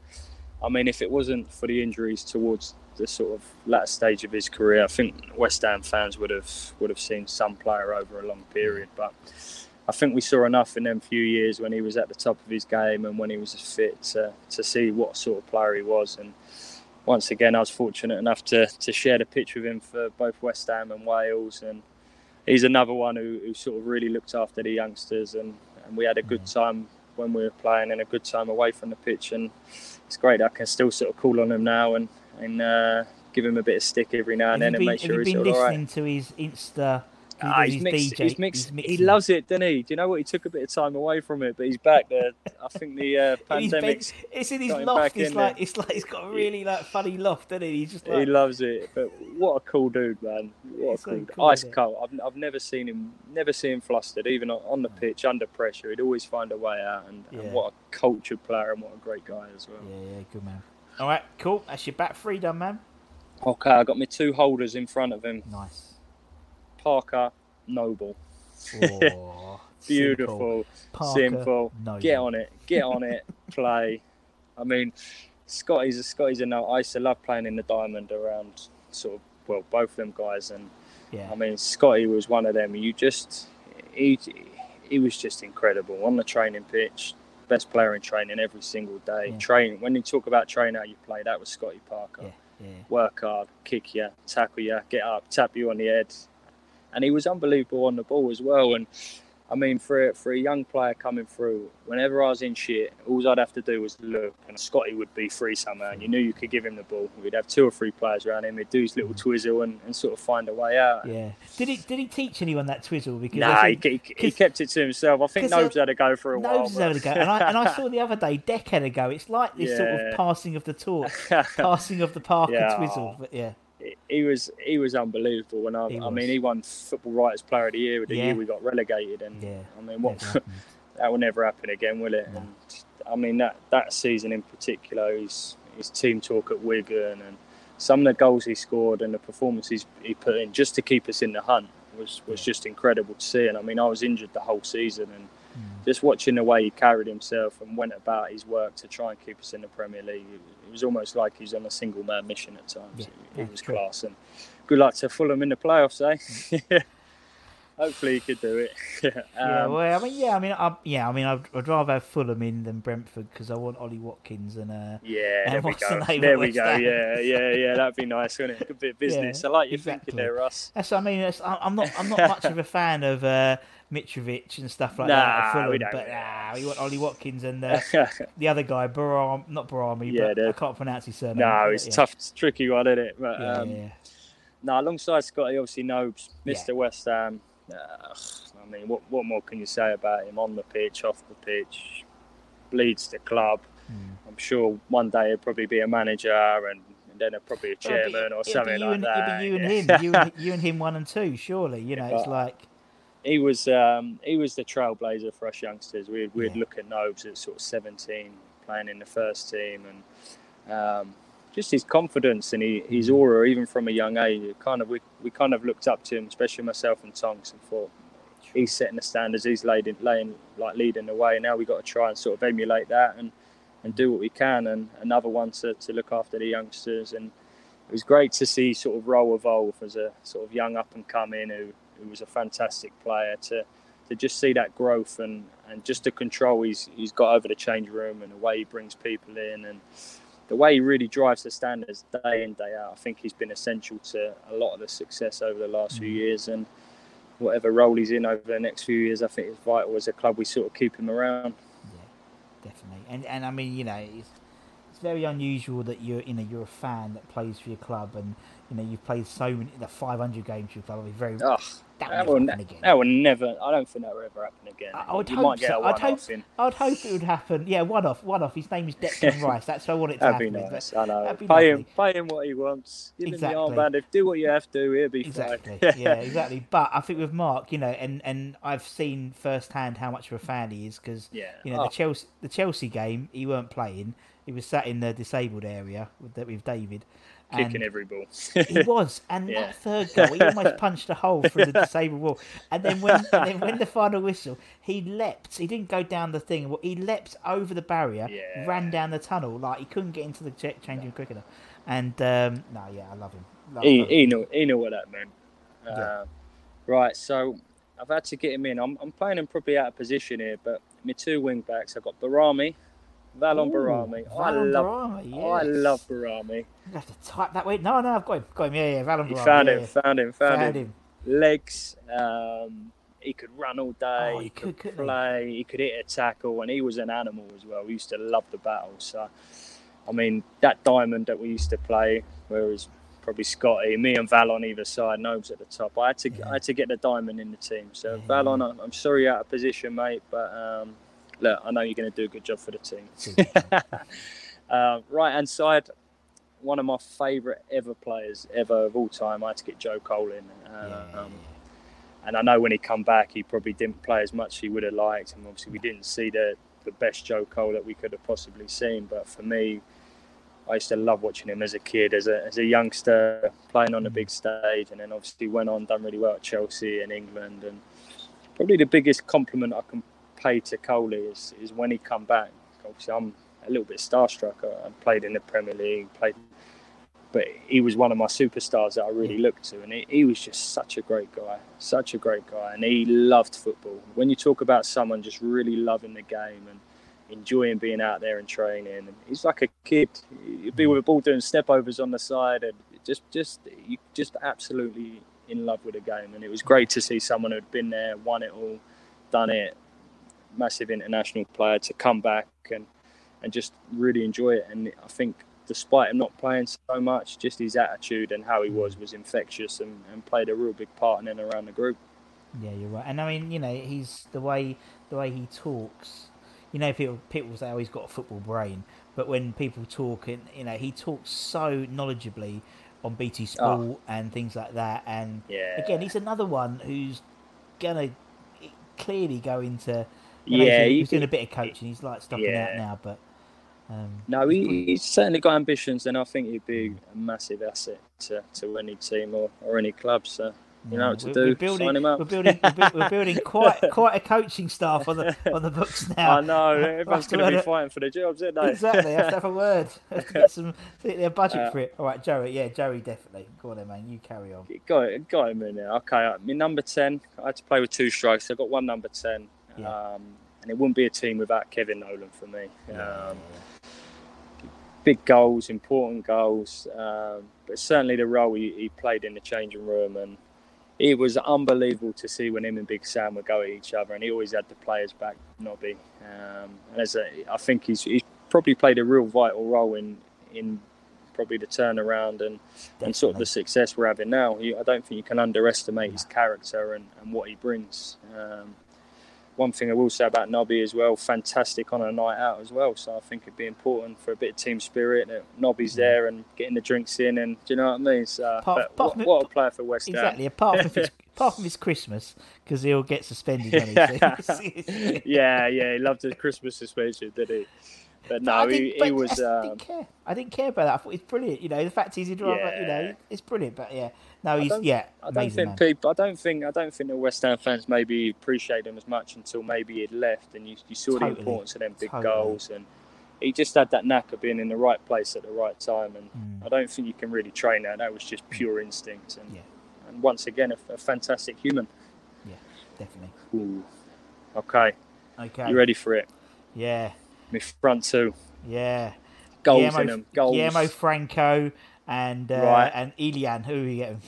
I mean, if it wasn't for the injuries towards the sort of latter stage of his career, I think West Ham fans would have would have seen some player over a long period. But I think we saw enough in them few years when he was at the top of his game and when he was fit to, to see what sort of player he was. And once again, I was fortunate enough to, to share the pitch with him for both West Ham and Wales. And he's another one who, who sort of really looked after the youngsters. And, and we had a good time when we were playing and a good time away from the pitch. And it's great I can still sort of call on him now and, and uh, give him a bit of stick every now and Have then you and make sure have he's you been listening right. to his Insta Ah, does he's, mixed, DJ, he's mixed. He loves it, doesn't he? Do you know what? He took a bit of time away from it, but he's back there. I think the uh, In his bed- pandemic's. it's in his loft. back It's like it's like he's got a really like funny loft, doesn't he? He's just He loves it, but what a cool dude, man! What a He's so cool, cool, ice cold. I've, I've never seen him, never seen him flustered, even on, the pitch under pressure. He'd always find a way out, and, and what a cultured player and what a great guy as well. yeah, yeah, good man. All right, cool. That's your back three done, man. Okay, I got my two holders in front of him: Nice. Parker, Noble. Oh, Beautiful, simple. Noble. Get on it, get on it, play. I mean, Scotty's a Scotty's a no. I used to love playing in the diamond around sort of well, both of them guys, and Yeah. I mean, Scotty was one of them. You just he he was just incredible on the training pitch. Best player in training every single day. Yeah. Training when you talk about training how you play, that was Scotty Parker. yeah, yeah. Work hard, kick you, tackle you, get up, tap you on the head, and he was unbelievable on the ball as well. And I mean, for a, for a young player coming through, whenever I was in shit, all I'd have to do was look, and Scotty would be free somehow. And you knew you could give him the ball. We'd have two or three players around him. He'd do his little twizzle and, and sort of find a way out. Yeah. Did he did he teach anyone that twizzle? Because Nah, he, think he, he 'cause- kept it to himself. I think uh, Nobes had to go for a while. Nobes had a go, and I and I saw the other day, Deck had a go. It's like this sort of passing of the torch, passing of the Parker Yeah. twizzle. But yeah, he was he was unbelievable. And I, I mean, he won Football Writers Player of the Year the Yeah. year we got relegated. And yeah. I mean, what that will never happen again, will it? No. And I mean that that season in particular, his his team talk at Wigan and some of the goals he scored and the performances he put in just to keep us in the hunt was was just incredible to see. And I mean, I was injured the whole season and. Mm. Just watching the way he carried himself and went about his work to try and keep us in the Premier League, it was almost like he was on a single man mission at times. Yeah, It, it was true. class, and good luck to Fulham in the playoffs, eh? Hopefully, he could do it. yeah, Um, well, I mean, yeah, I mean, I, yeah, I mean, I'd, I'd rather have Fulham in than Brentford because I want Ollie Watkins and uh, Yeah, And there we the go. name There we go. Ham? Yeah, yeah, yeah. That'd be nice, wouldn't it? Good bit of business. Yeah, I like your exactly. thinking there, Russ. That's what I mean. I- I'm not. I'm not much of a fan of uh, Mitrovic and stuff like that. Nah, At Fulham, we don't. but nah, we want Ollie Watkins and uh, the other guy, Baram, not Barami, Yeah, but the- I can't pronounce his surname. no, but it's yeah. tough, it's a tricky one, isn't it? But Yeah, um, yeah. no, alongside Scotty, obviously Nobes, Yeah. Mr. West Ham. Uh, I mean, what what more can you say about him on the pitch, off the pitch? Bleeds the club. Hmm. I'm sure one day he'll probably be a manager and, and then he'll probably a Well, be- chairman or something you like and, that. It'd be you and him, you and, you and him, one and two. Surely, you know, it's like he was um, he was the trailblazer for us youngsters. We'd, we'd Yeah. look at Nobes at sort of 17, playing in the first team, and um, just his confidence and he, his mm. aura, even from a young age. Kind of we, we kind of looked up to him, especially myself and Tonks, and thought he's setting the standards. He's laying, laying like leading the way. Now we got to try and sort of emulate that and, and do what we can. And another one to, to look after the youngsters. And it was great to see sort of role evolve as a sort of young up and coming who, who was a fantastic player to to just see that growth and, and just the control he's he's got over the change room and the way he brings people in and the way he really drives the standards day in day out. I think he's been essential to a lot of the success over the last few mm. years and whatever role he's in over the next few years, I think it's vital as a club we sort of keep him around. Yeah, definitely. And and I mean, you know, it's it's very unusual that you're you know you're a fan that plays for your club, and you know you've played so many the 500 games your club. It'll be very Oh, that that will will, ne- again. that will never. I don't think that will ever happen again. I I would you hope might get so. I'd hope, in. I'd hope it would happen. Yeah, one off, one off. His name is Declan Rice. That's what I want it to That'd happen. with, nice. I know. be Pay him, pay him what he wants. Give Exactly. him the armband. If do what you have to, he'll be Exactly. fine. yeah, exactly. But I think with Mark, you know, and and I've seen firsthand how much of a fan he is because Yeah. you know Oh. the Chelsea the Chelsea game he weren't playing. He was sat in the disabled area with with David. Kicking and every ball. he was, and Yeah. that third goal, he almost punched a hole through the disabled wall. And then when, and then when the final whistle, he leapt. He didn't go down the thing. well, He leapt over the barrier, Yeah. ran down the tunnel like he couldn't get into the ch- changing room quick enough. And um, no, yeah, I love him. Love, he, love him. he knew he knew what that meant. Yeah. Uh, right, so I've had to get him in. I'm, I'm playing him probably out of position here, but my two wing backs, I've got Behrami, Valon Ooh, Behrami. I love, Behrami, I love Behrami. You have to type that way. No, no, I've got him. Got him. Yeah, yeah. Valon He Behrami, found yeah, him, yeah. found him, found, Found him. him. Legs. Um, he could run all day. Oh, he he could, could, couldn't he? play. He? could hit a tackle, and he was an animal as well. We used to love the battle. So, I mean, that diamond that we used to play, where it was probably Scotty, me and Val on either side, Nobes at the top. I had to I had to get the diamond in the team. So Yeah. Valon, I'm, I'm sorry you're out of position, mate, but um, look, I know you're going to do a good job for the team. uh, right hand side, one of my favourite ever players ever of all time. I had to get Joe Cole in. Uh, um, and I know when he come back, he probably didn't play as much as he would have liked, and obviously we didn't see the the best Joe Cole that we could have possibly seen. But for me, I used to love watching him as a kid, as a as a youngster, playing on the big stage, and then obviously went on done really well at Chelsea and England. And probably the biggest compliment I can pay to Coley is is when he come back. Obviously, I'm a little bit starstruck. I I played in the Premier League, played, but he was one of my superstars that I really mm. looked to, and he, he was just such a great guy, such a great guy, and he loved football. When you talk about someone just really loving the game and enjoying being out there and training, and he's like a kid. He'd be mm. with a ball doing step overs on the side, and just just you just absolutely in love with the game. And it was great to see someone who'd been there, won it all, done it, massive international player to come back and and just really enjoy it. And I think despite him not playing so much, just his attitude and how he mm. was was infectious and, and played a real big part in and around the group. Yeah, you're right. And I mean, you know, he's the way the way he talks. You know, people people say, "Oh, he's got a football brain," but when people talk, and you know, he talks so knowledgeably on BT ah. Sport and things like that. And Yeah. again, he's another one who's gonna clearly go into. Yeah, he's, he's doing a bit of coaching. He's like stopping out now, but um, No, he, he's certainly got ambitions, and I think he'd be a massive asset to, to any team or, or any club. So you know what to do. we're building, Sign him up. We're building, we're, building quite quite a coaching staff on the on the books now. I know everyone's going to be fighting for the jobs, aren't they? Exactly, have to have a word. Have to get some get their budget Uh, for it. All right, Joey. Yeah, Joey, definitely. Go on, then, man. You carry on. got it, got him in there. Okay, uh, my number ten. I had to play with two strikes. I got one number ten, Yeah. um, and it wouldn't be a team without Kevin Nolan for me. Um, big goals, important goals, um, but certainly the role he, he played in the changing room, and it was unbelievable to see when him and Big Sam would go at each other, and he always had the players back, Nobby. Um, and as a, I think he's he's probably played a real vital role in in probably the turnaround and, and sort of the success we're having now. I don't think you can underestimate his character and, and what he brings. Um, one thing I will say about Nobby as well, fantastic on a night out as well. So I think it'd be important for a bit of team spirit that Nobby's there and getting the drinks in, and do you know what I mean? So, Apart- but apart what, from- what a player for West Ham. Exactly. Apart from it's, apart from it's Christmas, because he'll get suspended. He yeah, yeah, he loved his Christmas suspension, did he? But no, I he, he was. I Um, didn't care. I didn't care about that. I thought it's brilliant. You know, the fact he's a driver. You know, it's brilliant. But yeah, no, I he's don't- yeah. I don't think man. people. I don't think. I don't think the West Ham fans maybe appreciate him as much until maybe he'd left, and you, you saw Totally, the importance of them big totally. goals, and he just had that knack of being in the right place at the right time, and Mm. I don't think you can really train that. That was just pure instinct, and Yeah. and once again a, a fantastic human. Yeah, definitely. Ooh. Okay, Okay. you ready for it? Yeah, Me front two yeah. goals Guillermo, in them. Goals. Guillermo Franco and uh, Right. and Elian. Who are we getting?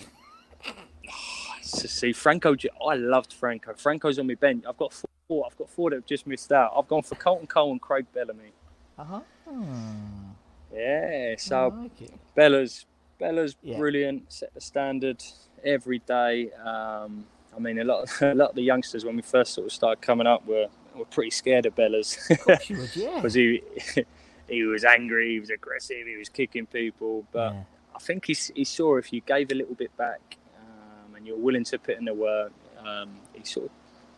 to see Franco. I loved Franco. Franco's on my bench. I've got four. I've got four that have just missed out. I've gone for Carlton Cole and Craig Bellamy. Uh huh. Yeah, so like. Bella's Bella's Yeah. brilliant. Set the standard every day. Um, I mean, a lot, of, a lot of the youngsters when we first sort of started coming up were were pretty scared of Bella's you would, yeah. because he he was angry, he was aggressive, he was kicking people. But Yeah. I think he, he saw if you gave a little bit back um, and you're willing to put in the work, um, he sort of,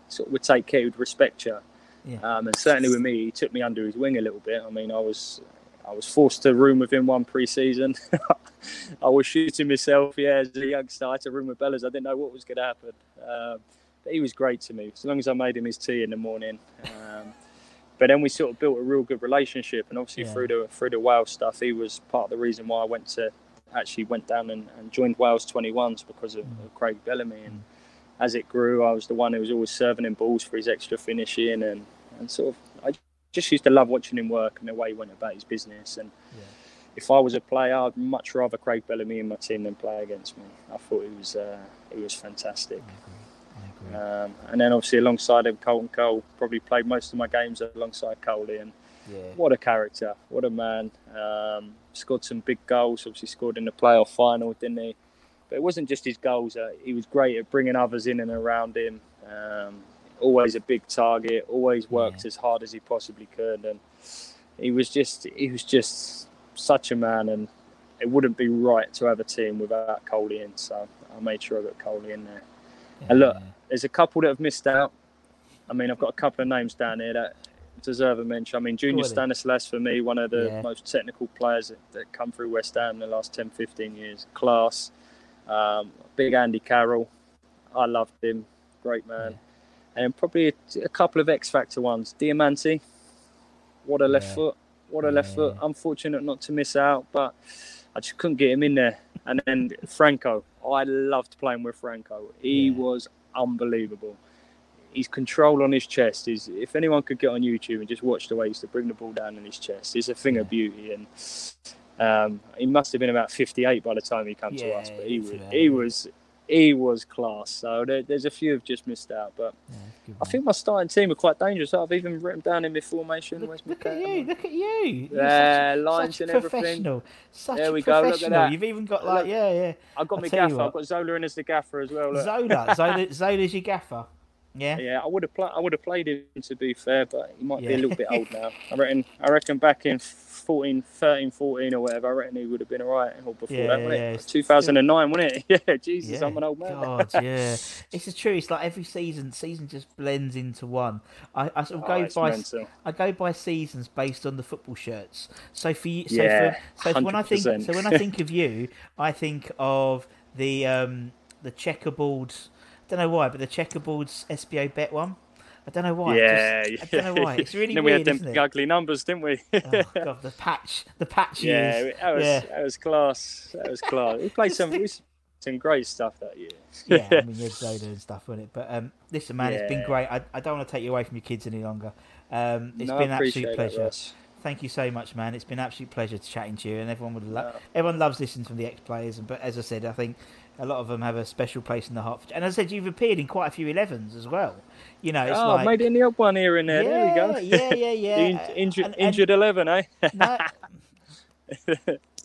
sort of would take care, he would respect you. Yeah. Um, and certainly with me, he took me under his wing a little bit. I mean, I was I was forced to room with him one pre-season. I was shooting myself, yeah, as a youngster. I had to room with Bellas. I didn't know what was going to happen. Um, but he was great to me, as long as I made him his tea in the morning. Um, but then we sort of built a real good relationship, and obviously Yeah. through the through the Wales stuff, he was part of the reason why I went to actually went down and, and joined Wales 21s because of, of Craig Bellamy. And as it grew, I was the one who was always serving him balls for his extra finishing, and and sort of I just used to love watching him work and the way he went about his business. And if I was a player, I'd much rather Craig Bellamy in my team than play against me. I thought he was uh, he was fantastic. Um, and then obviously alongside him, Carlton Cole probably played most of my games alongside Coley, and Yeah. What a character! What a man! Um, scored some big goals. Obviously, scored in the playoff final, didn't he? But it wasn't just his goals. Uh, he was great at bringing others in and around him. Um, always a big target. Always worked Yeah. as hard as he possibly could, and he was just he was just such a man. And it wouldn't be right to have a team without Coley in. So I made sure I got Coley in there. And look, there's a couple that have missed out. I mean, I've got a couple of names down here that deserve a mention. I mean, Junior on. Stanislas, for me, one of the Yeah. most technical players that, that come through West Ham in the last 10, 15 years. Class. Um, big Andy Carroll. I loved him. Great man. And probably a, a couple of X Factor ones. Diamanti. What a left Yeah. foot. What a left foot. Unfortunate not to miss out, but I just couldn't get him in there. And then Franco. I loved playing with Franco. He Yeah. was unbelievable. His control on his chest is, if anyone could get on YouTube and just watch the way he used to bring the ball down in his chest, it's a thing of beauty. And um, he must have been about 58 by the time he came to us, but he was, about he was, he was class. So there, there's a few have just missed out, but I think my starting team are quite dangerous. I've even written down in my formation. Look, look at you! Look at you! Yeah, such, lines and everything. professional. Such There we go, look at that. You've even got like, yeah, yeah. I've got I'll my gaffer. I've got Zola in as the gaffer as well. Look. Zola, Zola, Zola's your gaffer. Yeah. Yeah, I would have pla- I would have played him to be fair, but he might be a little bit old now. I reckon I reckon back in 14, 13, 14 or whatever, I reckon he would have been all right. Or before Yeah, that, wasn't yeah, it? it's 2009, wasn't it? Yeah, Jesus, Yeah, I'm an old man. God, yeah, it's the truth. It's like every season, season just blends into one. I, I sort of Oh, go by, mental. I go by seasons based on the football shirts. So for you, so Yeah, for, so for when I think, so when I think of you, I think of the um the checkerboard. Don't know why, but the checkerboard's SBOBET one. I don't know why. Yeah, I, just, I don't know why. It's really then weird, we had them ugly numbers, didn't we? Oh god, the patch, the patch yeah, years. that was yeah. that was class. That was class. We played some we, some great stuff that year. yeah, I mean, had Zola and stuff, wasn't it? But um, listen, man, it's been great. I, I don't want to take you away from your kids any longer. Um, it's No, been an absolute that, pleasure. Ross. Thank you so much, man. It's been an absolute pleasure to chatting to you, and everyone would love. Everyone loves listening from the ex players, but as I said, I think a lot of them have a special place in the heart. And as I said, you've appeared in quite a few 11s as well. You know, it's oh, like made it in the odd one here and there. there we go. Yeah, yeah, yeah, yeah. in- injured, And- and- injured eleven, eh? no,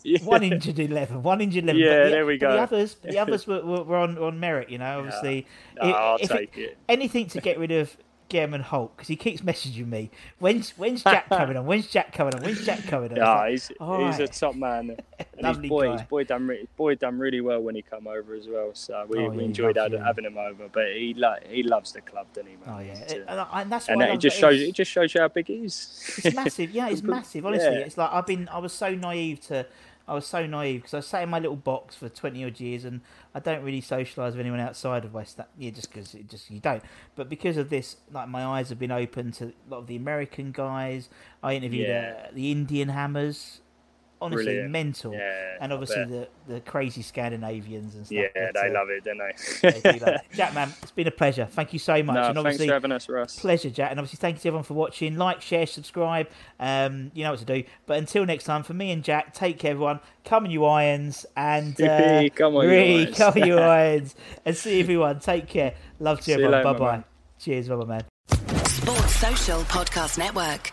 Yeah. one injured eleven, one injured eleven. Yeah, the, there we go. The others, the others were, were, on, on merit. You know, obviously. If- I'll take it. Anything to get rid of German Holt because he keeps messaging me. When's when's Jack coming on? When's Jack coming on? When's Jack coming on? Yeah, like, he's, all he's a top man. And his Lovely boy, guy. his boy done re- boy done really well when he come over as well. So we, Oh, we yeah, enjoyed having, you. having him over. But he lo- he loves the club, doesn't he? Man? Oh yeah, It- uh, and, and that's and why I it just shows it just shows you how big he is. It's massive. Yeah, it's massive. Honestly, Yeah. it's like I've been. I was so naive to. I was so naive because I sat in my little box for twenty odd years, and I don't really socialise with anyone outside of West. Yeah, just because it just you don't. But because of this, like my eyes have been open to a lot of the American guys. I interviewed Yeah. uh, the Indian Hammers. Honestly, Brilliant. mental. Yeah, and obviously the, the crazy Scandinavians and stuff. yeah, but, they uh, love it, don't they? they do it. Jack, man, it's been a pleasure. Thank you so much. no, and thanks obviously, for having us, Russ. Pleasure, Jack. And obviously, thank you to everyone for watching. Like, share, subscribe. Um, you know what to do. But until next time, for me and Jack, take care, everyone. Come on, you irons. And uh, Come on, you irons. come on, you irons. And see everyone. Take care. Love to See you everyone. Bye bye. Cheers. Bye bye, man. Sports Social Podcast Network.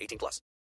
18 plus.